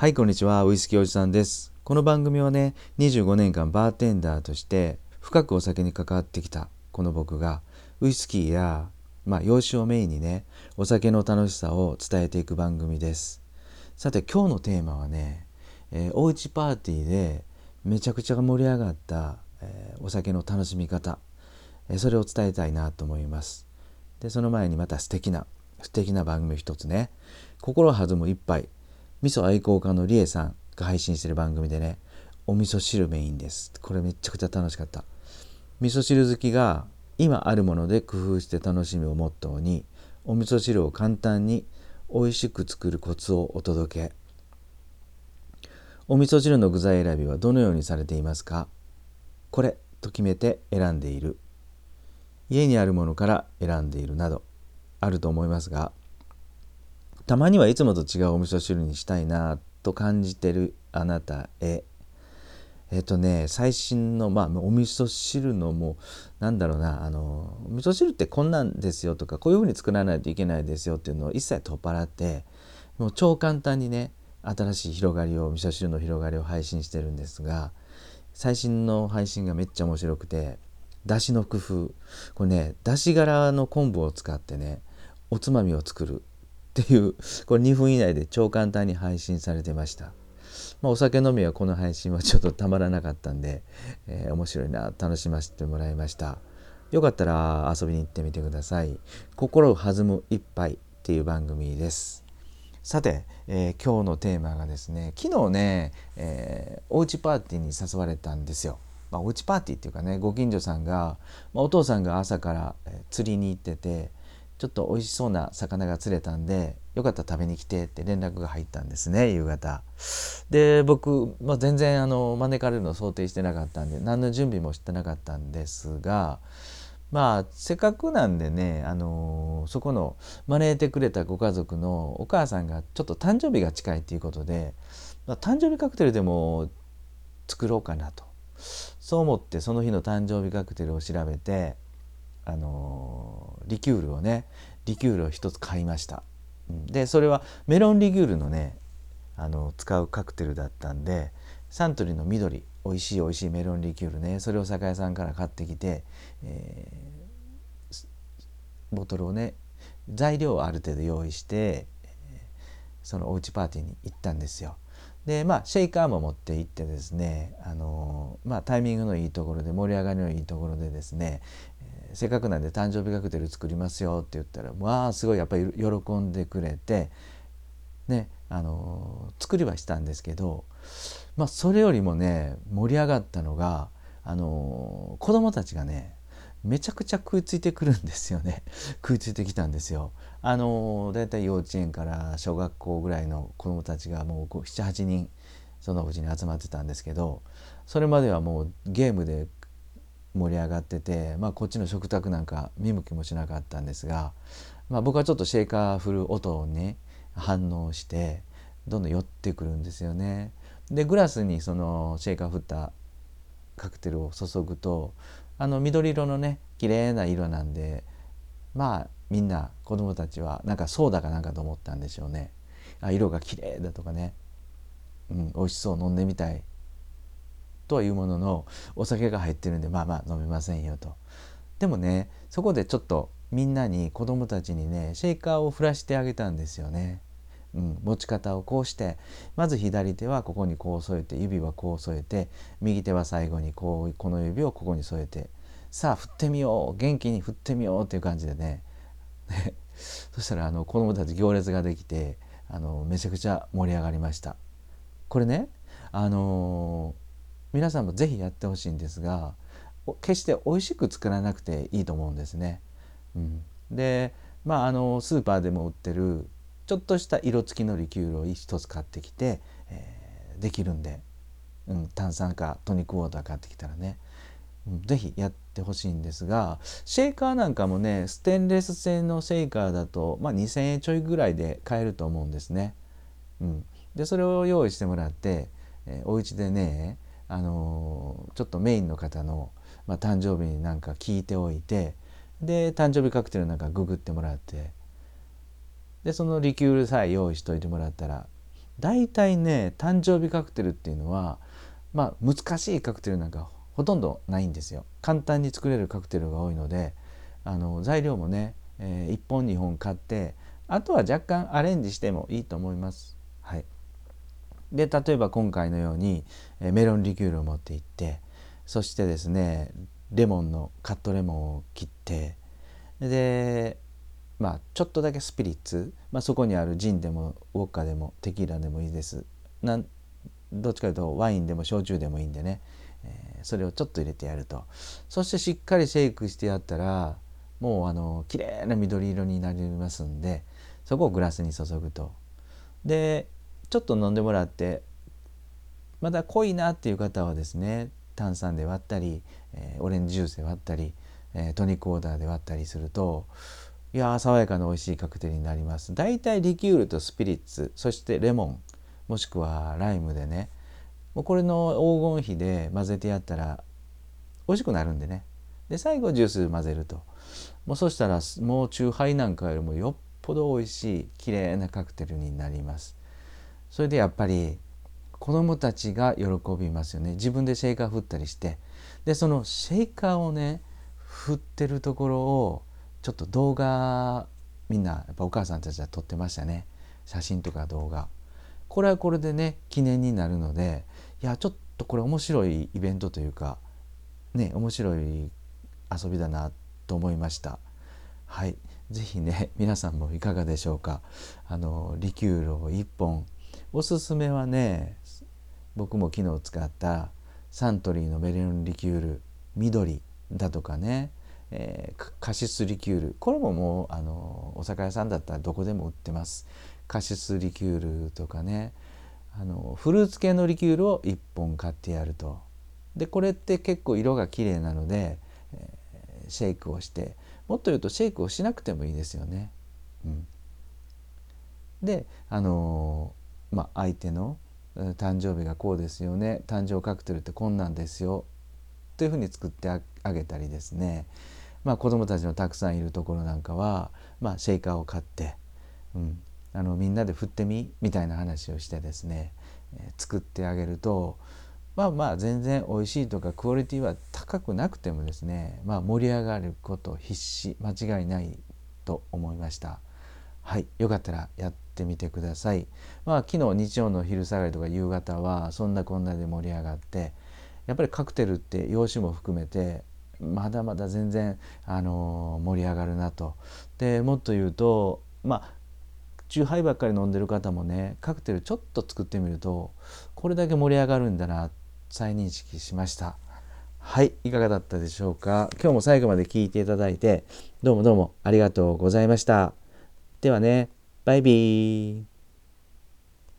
はい、こんにちは。ウイスキーおじさんです。この番組はね、25年間バーテンダーとして深くお酒に関わってきたこの僕がウイスキーや、まあ、洋酒をメインにね、お酒の楽しさを伝えていく番組です。さて、今日のテーマはね、えー、おうちパーティーでめちゃくちゃ盛り上がった、えー、お酒の楽しみ方、えー、それを伝えたいなと思います。で、その前にまた素敵な、素敵な番組一つね、心弾む一杯味噌愛好家のりえさんが配信してる番組でね、お味噌汁メインです。これめちゃくちゃ楽しかった。味噌汁好きが今あるもので工夫して楽しみをモットーに、お味噌汁を簡単に美味しく作るコツをお届け。お味噌汁の具材選びはどのようにされていますか？これと決めて選んでいる。家にあるものから選んでいるなどあると思いますがたまにはいつもと違うお味噌汁にしたいなと感じてるあなたへ。えっ、とね最新のまあお味噌汁のもうなんだろうなあのお味噌汁ってこんなんですよとかこういうふうに作らないといけないですよっていうのを一切取っ払ってもう超簡単にね新しい広がりを味噌汁の広がりを配信してるんですが最新の配信がめっちゃ面白くてだしの工夫。これねだし柄の昆布を使ってねおつまみを作る。っていうこれ2分以内で超簡単に配信されてました。まあ、お酒飲みはこの配信はちょっとたまらなかったんで、えー、面白いな楽しませてもらいました。よかったら遊びに行ってみてください。心弾む一杯っていう番組です。さて、えー、今日のテーマがですね昨日ね、えー、おうちパーティーに誘われたんですよ。まあ、おうちパーティーっていうかねご近所さんが、まあ、お父さんが朝から、釣りに行っててちょっと美味しそうな魚が釣れたんでよかったら食べに来てって連絡が入ったんですね夕方。で僕、まあ、全然あの招かれるのを想定してなかったんで何の準備もしてなかったんですがまあせっかくなんでね、あのそこの招いてくれたご家族のお母さんがちょっと誕生日が近いっていうことで、まあ、誕生日カクテルでも作ろうかなと。そう思ってその日の誕生日カクテルを調べてあのリキュールをねリキュールを一つ買いました。でそれはメロンリキュールのねあの使うカクテルだったんでサントリーの緑美味しい美味しいメロンリキュールねそれを酒屋さんから買ってきて、えー、ボトルをね材料をある程度用意してそのおうちパーティーに行ったんですよ。でまあシェイカーも持って行ってですねあの、まあ、タイミングのいいところで盛り上がりのいいところでですね、せっかくなんで誕生日カクテル作りますよって言ったらわあすごいやっぱり喜んでくれてねあの作りはしたんですけどまあそれよりもね盛り上がったのがあの子供たちがねめちゃくちゃ食いついてくるんですよね 食いついてきたんですよ。あのだいたい幼稚園から小学校ぐらいの子供たちがもう78人そのうちに集まってたんですけどそれまではもうゲームで盛り上がってて、まあ、こっちの食卓なんか見向きもしなかったんですが、まあ、僕はちょっとシェーカー振る音に反応してどんどん寄ってくるんですよね。でグラスにそのシェーカー振ったカクテルを注ぐとあの緑色のね綺麗な色なんでまあみんな子供たちはなんかソーダかなんかと思ったんでしょうね。あ色が綺麗だとかね、うん、美味しそう飲んでみたいとはいうもののお酒が入ってるんでまあまあ飲めませんよと。でもねそこでちょっとみんなに子供たちにねシェイカーを振らしてあげたんですよね。うん、持ち方をこうしてまず左手はここにこう添えて指はこう添えて右手は最後にこうこの指をここに添えてさあ振ってみよう元気に振ってみようっていう感じでね そしたらあの子供たち行列ができてあのめちゃくちゃ盛り上がりました。これねあの皆さんも是非やってほしいんですが決して美味しく作らなくていいと思うんですね。うん、でまああのスーパーでも売ってるちょっとした色付きのリキュールを一つ買ってきて、えー、できるんで、うん、炭酸かトニックウォーター買ってきたらね是非やってほしいんですがシェーカーなんかもねステンレス製のシェーカーだと、まあ、2,000円ちょいぐらいで買えると思うんですね。うん、でそれを用意してもらって、えー、お家でねあのちょっとメインの方の、まあ、誕生日になんか聞いておいてで誕生日カクテルなんかググってもらってでそのリキュールさえ用意しといてもらったら大体ね誕生日カクテルっていうのはまあ難しいカクテルなんかほとんどないんですよ簡単に作れるカクテルが多いのであの材料もね、えー、1本2本買ってあとは若干アレンジしてもいいと思います。で例えば今回のように、メロンリキュールを持っていってそしてですねレモンのカットレモンを切ってでまあちょっとだけスピリッツ、まあ、そこにあるジンでもウォッカでもテキーラでもいいです。なんどっちかというとワインでも焼酎でもいいんでね、えー、それをちょっと入れてやると。そしてしっかりシェイクしてやったらもうあの綺麗な緑色になりますんでそこをグラスに注ぐと。でちょっと飲んでもらってまだ濃いなっていう方はですね炭酸で割ったり、えー、オレンジジュースで割ったり、えー、トニックウォーターで割ったりするといや爽やかな美味しいカクテルになります。だいたいリキュールとスピリッツそしてレモンもしくはライムでねもうこれの黄金比で混ぜてやったら美味しくなるんでね。で最後ジュース混ぜると。もうそしたらもうチューハイなんかよりもよっぽど美味しい綺麗なカクテルになります。それでやっぱり子供たちが喜びますよね。自分でシェイカー振ったりして。でそのシェイカーをね振ってるところをちょっと動画みんなやっぱお母さんたちは撮ってましたね。写真とか動画。これはこれでね記念になるのでいやちょっとこれ面白いイベントというかね面白い遊びだなと思いました。はい。是非ね皆さんもいかがでしょうか。あのリキュールを1本おすすめはね僕も昨日使ったサントリーのメレンリキュール緑だとかね、えー、カシスリキュール。これももうあのお酒屋さんだったらどこでも売ってます。カシスリキュールとかねあのフルーツ系のリキュールを1本買ってやると。でこれって結構色が綺麗なので、えー、シェイクをしてもっと言うとシェイクをしなくてもいいですよね。うん、であのまあ、相手の誕生日がこうですよね誕生カクテルってこんなんですよというふうに作ってあげたりですね、まあ、子どもたちのたくさんいるところなんかは、まあ、シェイカーを買って、うん、あのみんなで振ってみみたいな話をしてですね、え、作ってあげるとまあまあ全然美味しいとかクオリティは高くなくてもですね、まあ、盛り上がること必至間違いないと思いました。はいよかったらやってみてください。まあ昨日日曜の昼下がりとか夕方はそんなこんなで盛り上がってやっぱりカクテルって洋酒も含めてまだまだ全然、あの盛り上がるなと。でもっと言うとまあチューハイばっかり飲んでる方もねカクテルちょっと作ってみるとこれだけ盛り上がるんだな再認識しました。はい、いかがだったでしょうか？今日も最後まで聞いていただいてどうもどうもありがとうございました。ではね、バイビー。